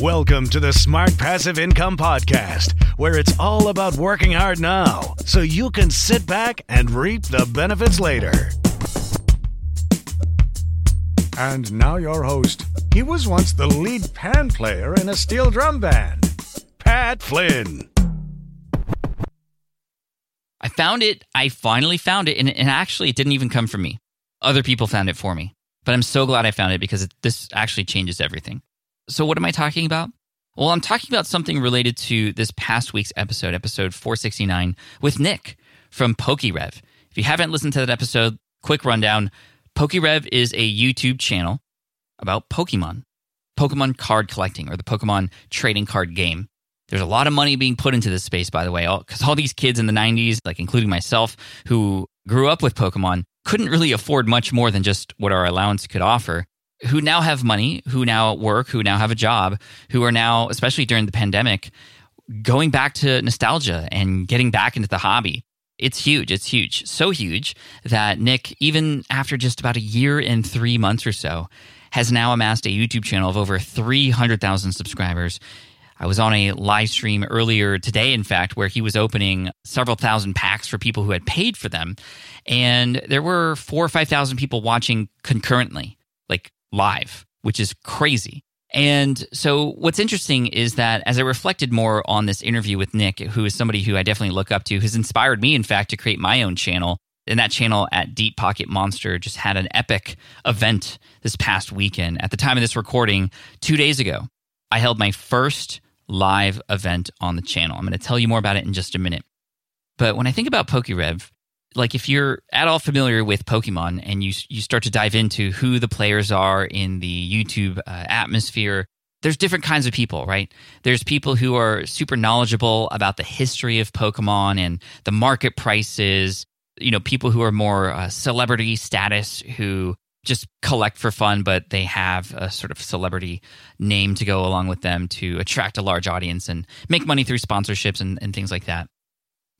Welcome to the Smart Passive Income Podcast, where it's all about working hard now so you can sit back and reap the benefits later. And now, your host. He was once the lead pan player in a steel drum band, Pat Flynn. I found it. I finally found it. And, and actually, it didn't even come from me. Other people found it for me. But I'm so glad I found it because it, this actually changes everything. So, what am I talking about? Well, I'm talking about something related to this past week's episode, episode 469, with Nick from PokeRev. If you haven't listened to that episode, quick rundown PokeRev is a YouTube channel about Pokemon, Pokemon card collecting, or the Pokemon trading card game. There's a lot of money being put into this space, by the way, because all, all these kids in the 90s, like including myself, who grew up with Pokemon, couldn't really afford much more than just what our allowance could offer who now have money, who now work, who now have a job, who are now, especially during the pandemic, going back to nostalgia and getting back into the hobby. It's huge. It's huge. So huge that Nick, even after just about a year and three months or so, has now amassed a YouTube channel of over 300,000 subscribers. I was on a live stream earlier today, in fact, where he was opening several thousand packs for people who had paid for them. And there were four or 5,000 people watching concurrently, like live, which is crazy. And so, what's interesting is that as I reflected more on this interview with Nick, who is somebody who I definitely look up to, has inspired me, in fact, to create my own channel. And that channel at Deep Pocket Monster just had an epic event this past weekend. At the time of this recording, two days ago, I held my first live event on the channel. I'm going to tell you more about it in just a minute. But when I think about PokeRev, like if you're at all familiar with Pokemon and you you start to dive into who the players are in the YouTube uh, atmosphere, there's different kinds of people, right? There's people who are super knowledgeable about the history of Pokemon and the market prices. You know, people who are more uh, celebrity status who just collect for fun, but they have a sort of celebrity name to go along with them to attract a large audience and make money through sponsorships and, and things like that.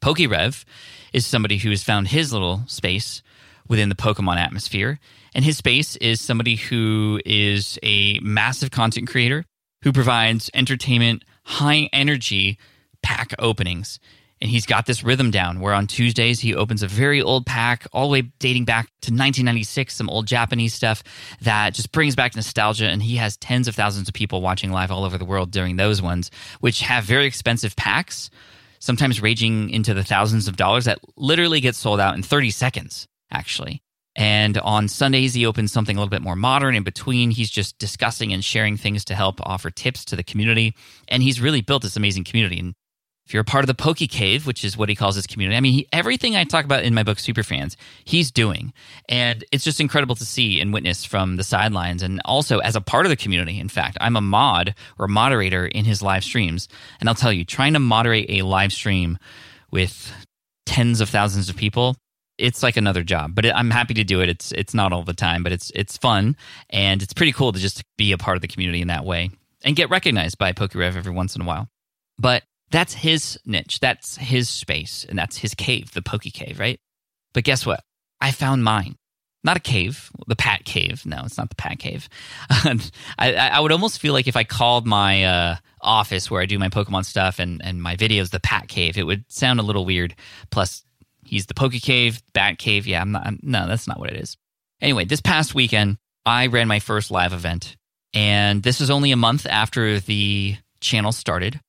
PokeRev is somebody who has found his little space within the Pokemon atmosphere. And his space is somebody who is a massive content creator who provides entertainment, high energy pack openings. And he's got this rhythm down where on Tuesdays he opens a very old pack, all the way dating back to 1996, some old Japanese stuff that just brings back nostalgia. And he has tens of thousands of people watching live all over the world during those ones, which have very expensive packs sometimes raging into the thousands of dollars that literally gets sold out in 30 seconds, actually. And on Sundays, he opens something a little bit more modern. In between, he's just discussing and sharing things to help offer tips to the community. And he's really built this amazing community. And if you're a part of the Poke Cave, which is what he calls his community, I mean, he, everything I talk about in my book, Superfans, he's doing. And it's just incredible to see and witness from the sidelines and also as a part of the community. In fact, I'm a mod or moderator in his live streams. And I'll tell you, trying to moderate a live stream with tens of thousands of people, it's like another job, but I'm happy to do it. It's it's not all the time, but it's it's fun and it's pretty cool to just be a part of the community in that way and get recognized by PokeRev every once in a while. But that's his niche. That's his space. And that's his cave, the Poke Cave, right? But guess what? I found mine. Not a cave, the Pat Cave. No, it's not the Pat Cave. I, I, would almost feel like if I called my uh, office where I do my Pokemon stuff and, and my videos the Pat Cave, it would sound a little weird. Plus, he's the Poke Cave, Bat Cave. Yeah, I'm not. I'm, no, that's not what it is. Anyway, this past weekend, I ran my first live event, and this was only a month after the channel started.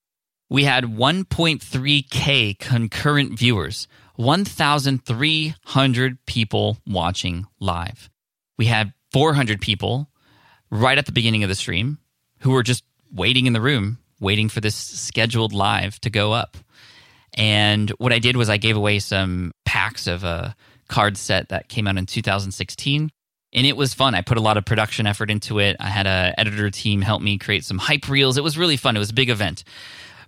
We had 1.3K concurrent viewers, 1,300 people watching live. We had 400 people right at the beginning of the stream who were just waiting in the room, waiting for this scheduled live to go up. And what I did was I gave away some packs of a card set that came out in 2016 and it was fun. I put a lot of production effort into it. I had a editor team help me create some hype reels. It was really fun. It was a big event.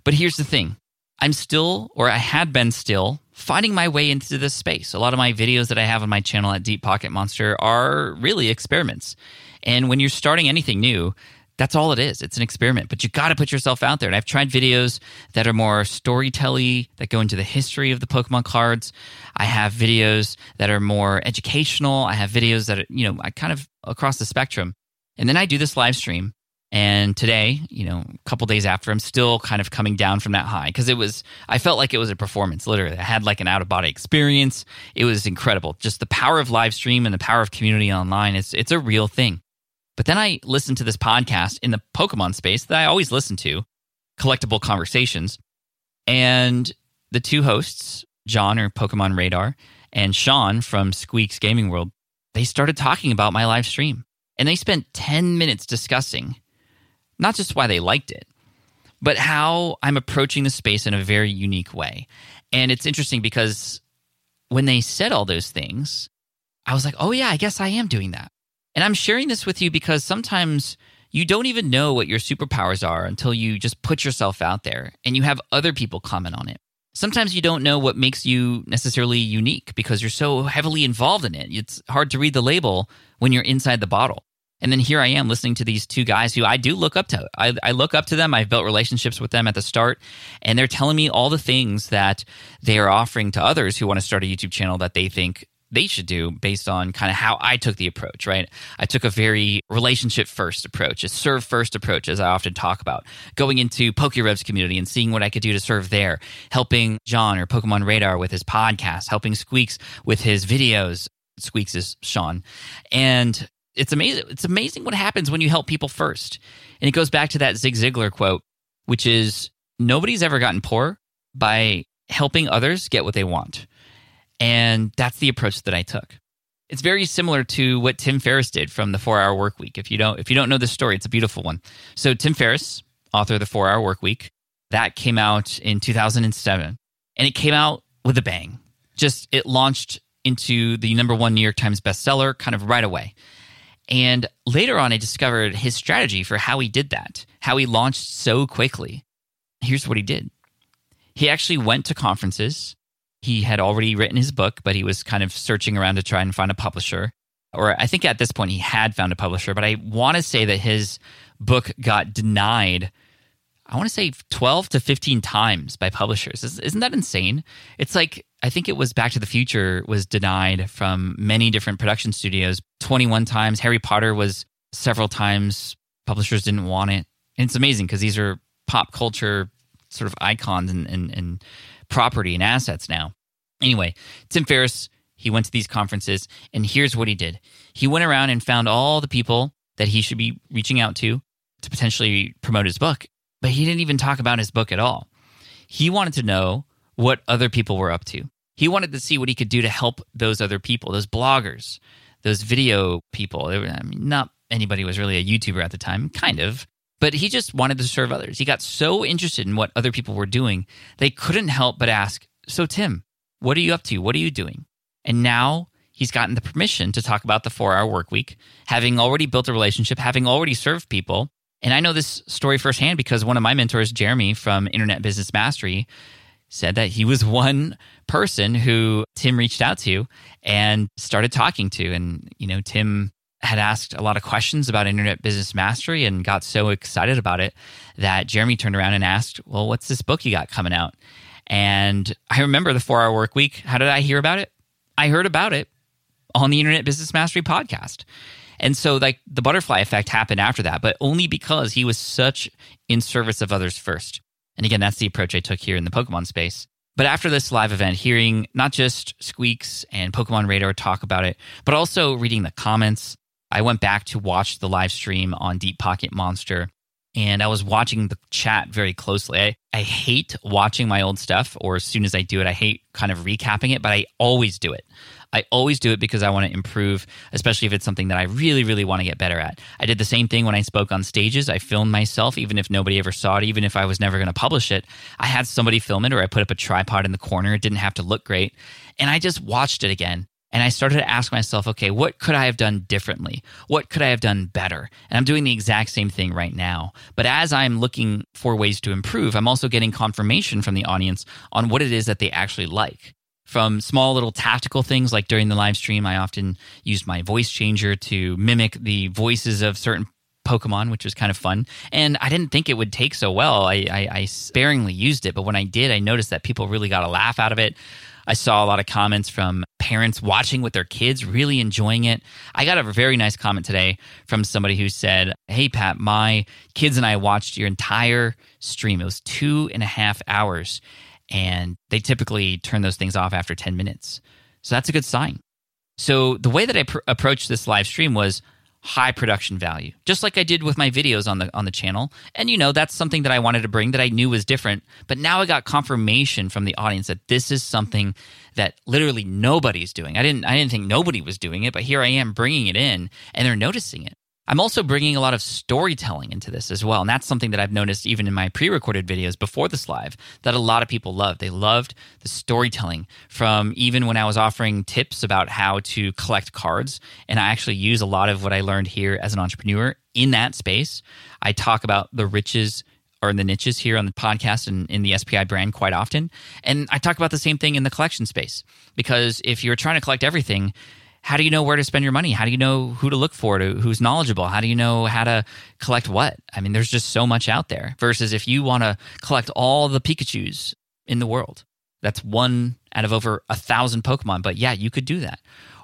But here's the thing I'm still, or I had been still, finding my way into this space. A lot of my videos that I have on my channel at Deep Pocket Monster are really experiments. And when you're starting anything new, that's all it is. It's an experiment, but you got to put yourself out there. And I've tried videos that are more storytelly, that go into the history of the Pokemon cards. I have videos that are more educational. I have videos that are, you know, I kind of across the spectrum. And then I do this live stream and today, you know, a couple days after, I'm still kind of coming down from that high because it was, I felt like it was a performance, literally. I had like an out of body experience. It was incredible. Just the power of live stream and the power of community online, it's, it's a real thing. But then I listened to this podcast in the Pokemon space that I always listen to, Collectible Conversations. And the two hosts, John or Pokemon Radar, and Sean from Squeaks Gaming World, they started talking about my live stream. And they spent 10 minutes discussing not just why they liked it, but how I'm approaching the space in a very unique way. And it's interesting because when they said all those things, I was like, oh, yeah, I guess I am doing that. And I'm sharing this with you because sometimes you don't even know what your superpowers are until you just put yourself out there and you have other people comment on it. Sometimes you don't know what makes you necessarily unique because you're so heavily involved in it. It's hard to read the label when you're inside the bottle. And then here I am listening to these two guys who I do look up to. I, I, look up to them. I've built relationships with them at the start, and they're telling me all the things that they are offering to others who want to start a YouTube channel that they think they should do based on kind of how I took the approach, right? I took a very relationship first approach, a serve first approach, as I often talk about, going into PokeRevs community and seeing what I could do to serve there, helping John or Pokemon Radar with his podcast, helping Squeaks with his videos. Squeaks is Sean. And it's amazing. It's amazing what happens when you help people first. And it goes back to that Zig Ziglar quote, which is nobody's ever gotten poor by helping others get what they want. And that's the approach that I took. It's very similar to what Tim Ferriss did from the 4-Hour Work Week. If you don't if you don't know this story, it's a beautiful one. So Tim Ferriss, author of the 4-Hour Work Week, that came out in 2007 and it came out with a bang. Just it launched into the number 1 New York Times bestseller kind of right away. And later on, I discovered his strategy for how he did that, how he launched so quickly. Here's what he did he actually went to conferences. He had already written his book, but he was kind of searching around to try and find a publisher. Or I think at this point he had found a publisher, but I want to say that his book got denied I want to say 12 to 15 times by publishers. Isn't that insane? It's like, I think it was Back to the Future was denied from many different production studios 21 times. Harry Potter was several times. Publishers didn't want it. And it's amazing because these are pop culture sort of icons and, and, and property and assets now. Anyway, Tim Ferriss, he went to these conferences, and here's what he did he went around and found all the people that he should be reaching out to to potentially promote his book but he didn't even talk about his book at all. He wanted to know what other people were up to. He wanted to see what he could do to help those other people, those bloggers, those video people. I mean, not anybody was really a YouTuber at the time, kind of, but he just wanted to serve others. He got so interested in what other people were doing, they couldn't help but ask, So, Tim, what are you up to? What are you doing? And now he's gotten the permission to talk about the four hour work week, having already built a relationship, having already served people. And I know this story firsthand because one of my mentors, Jeremy from Internet Business Mastery, said that he was one person who Tim reached out to and started talking to. And, you know, Tim had asked a lot of questions about internet business mastery and got so excited about it that Jeremy turned around and asked, Well, what's this book you got coming out? And I remember the four hour work week. How did I hear about it? I heard about it on the Internet Business Mastery podcast. And so, like, the butterfly effect happened after that, but only because he was such in service of others first. And again, that's the approach I took here in the Pokemon space. But after this live event, hearing not just Squeaks and Pokemon Radar talk about it, but also reading the comments, I went back to watch the live stream on Deep Pocket Monster and I was watching the chat very closely. I, I hate watching my old stuff, or as soon as I do it, I hate kind of recapping it, but I always do it. I always do it because I want to improve, especially if it's something that I really, really want to get better at. I did the same thing when I spoke on stages. I filmed myself, even if nobody ever saw it, even if I was never going to publish it. I had somebody film it, or I put up a tripod in the corner. It didn't have to look great. And I just watched it again. And I started to ask myself, okay, what could I have done differently? What could I have done better? And I'm doing the exact same thing right now. But as I'm looking for ways to improve, I'm also getting confirmation from the audience on what it is that they actually like from small little tactical things like during the live stream i often used my voice changer to mimic the voices of certain pokemon which was kind of fun and i didn't think it would take so well I, I, I, sparingly used it but when i did i noticed that people really got a laugh out of it i saw a lot of comments from parents watching with their kids really enjoying it i got a very nice comment today from somebody who said hey pat my kids and i watched your entire stream it was two and a half hours and they typically turn those things off after 10 minutes. So that's a good sign. So the way that I pr- approached this live stream was high production value, just like I did with my videos on the on the channel. And you know, that's something that I wanted to bring that I knew was different. But now I got confirmation from the audience that this is something that literally nobody's doing. I didn't I didn't think nobody was doing it, but here I am bringing it in, and they're noticing it. I'm also bringing a lot of storytelling into this as well. And that's something that I've noticed even in my pre recorded videos before this live that a lot of people loved. They loved the storytelling from even when I was offering tips about how to collect cards. And I actually use a lot of what I learned here as an entrepreneur in that space. I talk about the riches or in the niches here on the podcast and in the SPI brand quite often. And I talk about the same thing in the collection space because if you're trying to collect everything, how do you know where to spend your money? How do you know who to look for, to, who's knowledgeable? How do you know how to collect what? I mean, there's just so much out there. Versus if you want to collect all the Pikachu's in the world, that's one out of over a thousand Pokemon. But yeah, you could do that.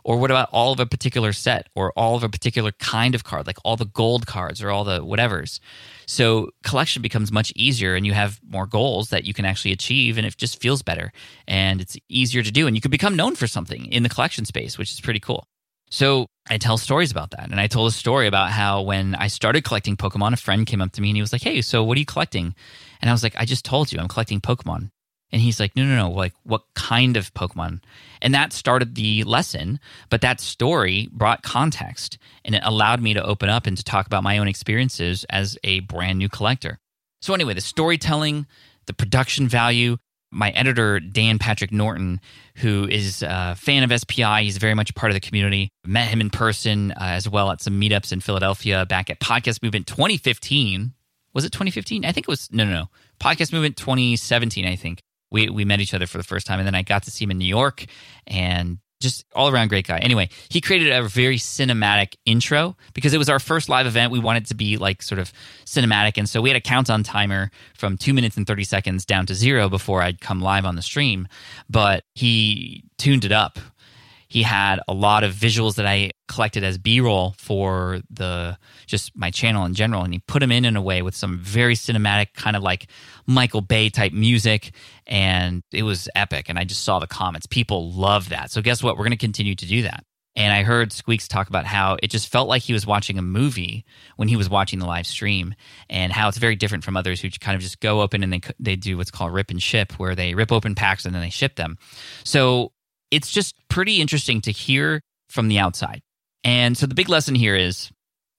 Or what about all of a particular set or all of a particular kind of card, like all the gold cards or all the whatevers? So collection becomes much easier and you have more goals that you can actually achieve and it just feels better and it's easier to do and you can become known for something in the collection space, which is pretty cool. So I tell stories about that. And I told a story about how when I started collecting Pokemon, a friend came up to me and he was like, Hey, so what are you collecting? And I was like, I just told you I'm collecting Pokemon. And he's like, no, no, no, like what kind of Pokemon? And that started the lesson, but that story brought context and it allowed me to open up and to talk about my own experiences as a brand new collector. So, anyway, the storytelling, the production value, my editor, Dan Patrick Norton, who is a fan of SPI, he's very much a part of the community. Met him in person uh, as well at some meetups in Philadelphia back at Podcast Movement 2015. Was it 2015? I think it was, no, no, no. Podcast Movement 2017, I think we we met each other for the first time, and then I got to see him in New York, and just all around great guy. Anyway, he created a very cinematic intro because it was our first live event. We wanted to be like sort of cinematic, and so we had a countdown timer from two minutes and thirty seconds down to zero before I'd come live on the stream. But he tuned it up he had a lot of visuals that I collected as B-roll for the just my channel in general, and he put them in in a way with some very cinematic kind of like Michael Bay type music, and it was epic. And I just saw the comments; people love that. So guess what? We're going to continue to do that. And I heard Squeaks talk about how it just felt like he was watching a movie when he was watching the live stream, and how it's very different from others who kind of just go open and they they do what's called rip and ship, where they rip open packs and then they ship them. So it's just pretty interesting to hear from the outside. And so the big lesson here is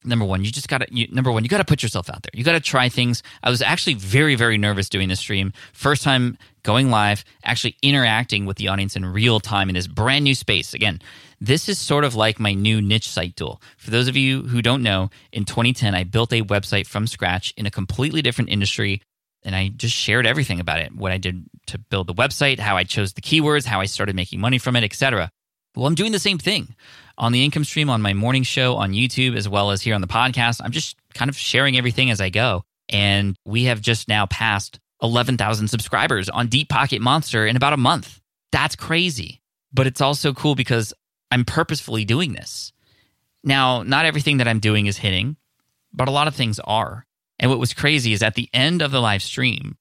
number one, you just got to, number one, you got to put yourself out there. You got to try things. I was actually very, very nervous doing this stream. First time going live, actually interacting with the audience in real time in this brand new space. Again, this is sort of like my new niche site duel. For those of you who don't know, in 2010, I built a website from scratch in a completely different industry and I just shared everything about it what I did to build the website, how I chose the keywords, how I started making money from it, etc. Well, I'm doing the same thing on the income stream, on my morning show, on YouTube, as well as here on the podcast. I'm just kind of sharing everything as I go. And we have just now passed 11,000 subscribers on Deep Pocket Monster in about a month. That's crazy. But it's also cool because I'm purposefully doing this. Now, not everything that I'm doing is hitting, but a lot of things are. And what was crazy is at the end of the live stream,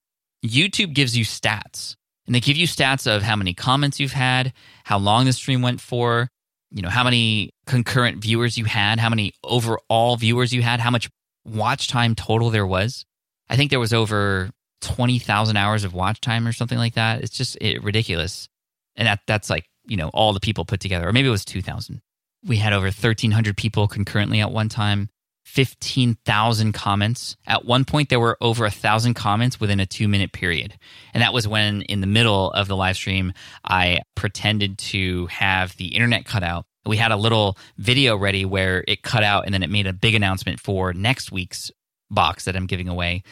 YouTube gives you stats. And they give you stats of how many comments you've had, how long the stream went for, you know, how many concurrent viewers you had, how many overall viewers you had, how much watch time total there was. I think there was over 20,000 hours of watch time or something like that. It's just it, ridiculous. And that that's like, you know, all the people put together, or maybe it was 2,000. We had over 1,300 people concurrently at one time. 15,000 comments. At one point, there were over a thousand comments within a two minute period. And that was when, in the middle of the live stream, I pretended to have the internet cut out. We had a little video ready where it cut out and then it made a big announcement for next week's box that I'm giving away.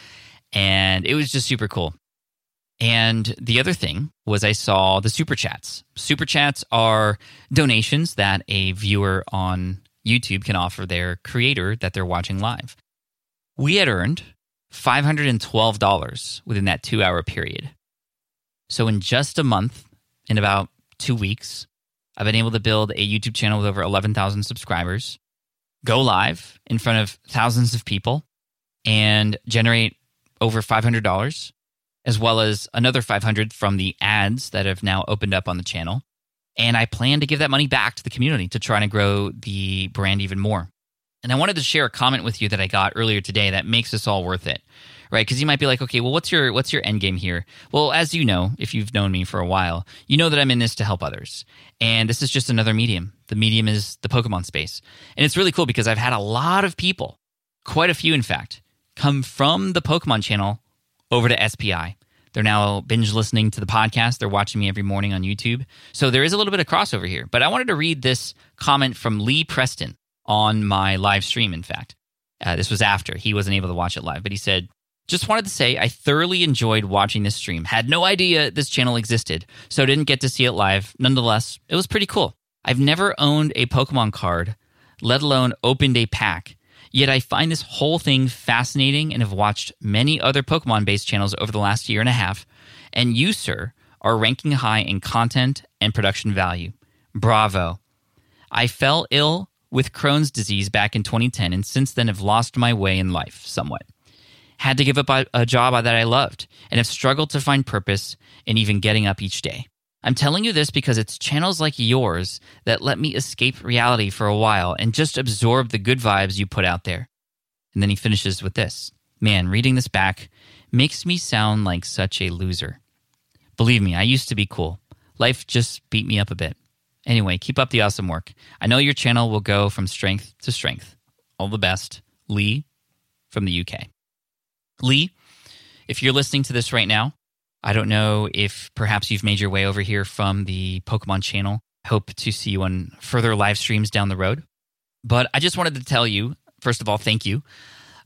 And it was just super cool. And the other thing was I saw the super chats. Super chats are donations that a viewer on YouTube can offer their creator that they're watching live. We had earned $512 within that two hour period. So, in just a month, in about two weeks, I've been able to build a YouTube channel with over 11,000 subscribers, go live in front of thousands of people, and generate over $500, as well as another 500 from the ads that have now opened up on the channel. And I plan to give that money back to the community to try to grow the brand even more. And I wanted to share a comment with you that I got earlier today that makes this all worth it. Right? Because you might be like, okay, well, what's your what's your end game here? Well, as you know, if you've known me for a while, you know that I'm in this to help others. And this is just another medium. The medium is the Pokemon space. And it's really cool because I've had a lot of people, quite a few in fact, come from the Pokemon channel over to SPI. They're now binge listening to the podcast. They're watching me every morning on YouTube. So there is a little bit of crossover here. But I wanted to read this comment from Lee Preston on my live stream, in fact. Uh, this was after. He wasn't able to watch it live, but he said, just wanted to say I thoroughly enjoyed watching this stream. Had no idea this channel existed, so didn't get to see it live. Nonetheless, it was pretty cool. I've never owned a Pokemon card, let alone opened a pack. Yet I find this whole thing fascinating and have watched many other Pokemon based channels over the last year and a half. And you, sir, are ranking high in content and production value. Bravo. I fell ill with Crohn's disease back in 2010 and since then have lost my way in life somewhat. Had to give up a, job that I loved and have struggled to find purpose in even getting up each day. I'm telling you this because it's channels like yours that let me escape reality for a while and just absorb the good vibes you put out there. And then he finishes with this Man, reading this back makes me sound like such a loser. Believe me, I used to be cool. Life just beat me up a bit. Anyway, keep up the awesome work. I know your channel will go from strength to strength. All the best. Lee from the UK. Lee, if you're listening to this right now, I don't know if perhaps you've made your way over here from the Pokemon channel. Hope to see you on further live streams down the road. But I just wanted to tell you, first of all, thank you.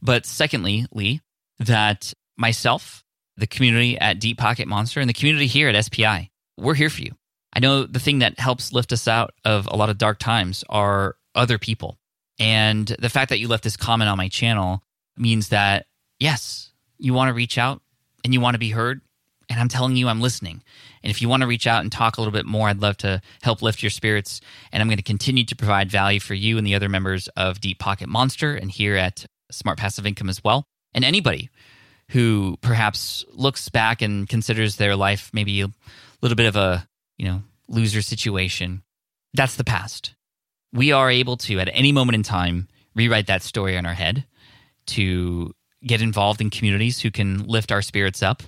But secondly, Lee, that myself, the community at Deep Pocket Monster, and the community here at SPI, we're here for you. I know the thing that helps lift us out of a lot of dark times are other people. And the fact that you left this comment on my channel means that, yes, you want to reach out and you want to be heard and I'm telling you, I'm listening. And if you want to reach out and talk a little bit more, I'd love to help lift your spirits. And I'm going to continue to provide value for you and the other members of Deep Pocket Monster and here at Smart Passive Income as well. And anybody who perhaps looks back and considers their life maybe a little bit of a, you know, loser situation. That's the past. We are able to, at any moment in time, rewrite that story in our head to get involved in communities who can lift our spirits up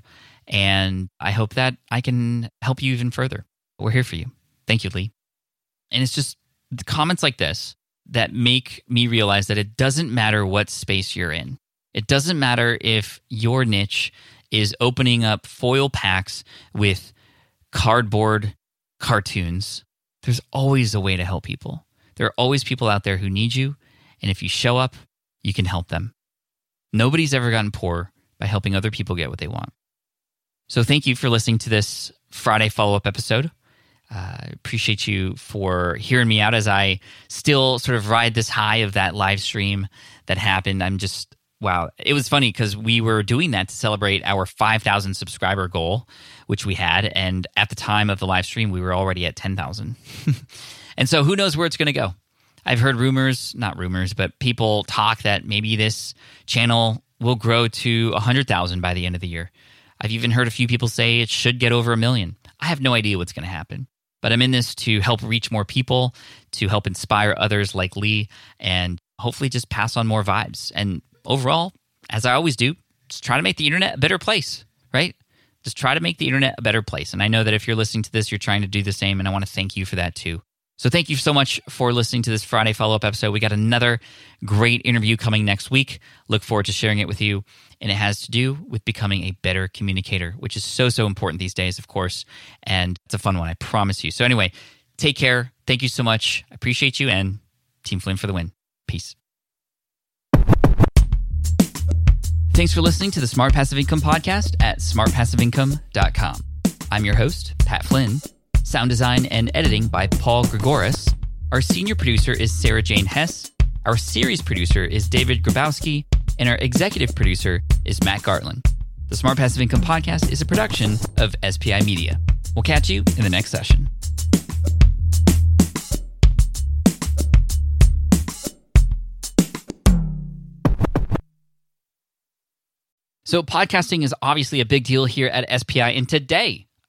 and I hope that I can help you even further. We're here for you. Thank you, Lee. And it's just comments like this that make me realize that it doesn't matter what space you're in. It doesn't matter if your niche is opening up foil packs with cardboard cartoons. There's always a way to help people. There are always people out there who need you. And if you show up, you can help them. Nobody's ever gotten poor by helping other people get what they want. So thank you for listening to this Friday follow up episode. Uh, appreciate you for hearing me out as I still sort of ride this high of that live stream that happened. I'm just wow. It was funny because we were doing that to celebrate our 5,000 subscriber goal, which we had, and at the time of the live stream, we were already at 10,000. and so, who knows where it's going to go? I've heard rumors, not rumors, but people talk that maybe this channel will grow to 100,000 by the end of the year. I've even heard a few people say it should get over a million. I have no idea what's going to happen, but I'm in this to help reach more people, to help inspire others like Lee, and hopefully just pass on more vibes. And overall, as I always do, just try to make the internet a better place, right? Just try to make the internet a better place. And I know that if you're listening to this, you're trying to do the same. And I want to thank you for that too. So thank you so much for listening to this Friday follow up episode. We got another great interview coming next week. Look forward to sharing it with you. And it has to do with becoming a better communicator, which is so, so important these days, of course. And it's a fun one, I promise you. So, anyway, take care. Thank you so much. I appreciate you. And Team Flynn for the win. Peace. Thanks for listening to the Smart Passive Income podcast at smartpassiveincome.com. I'm your host, Pat Flynn. Sound design and editing by Paul Gregoris. Our senior producer is Sarah Jane Hess. Our series producer is David Grabowski. And our executive producer is Matt Gartland. The Smart Passive Income Podcast is a production of SPI Media. We'll catch you in the next session. So, podcasting is obviously a big deal here at SPI. And today,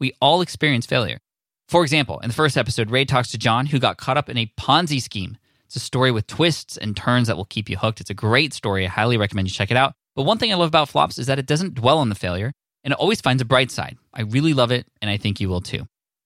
We all experience failure. For example, in the first episode, Ray talks to John, who got caught up in a Ponzi scheme. It's a story with twists and turns that will keep you hooked. It's a great story. I highly recommend you check it out. But one thing I love about Flops is that it doesn't dwell on the failure and it always finds a bright side. I really love it, and I think you will too.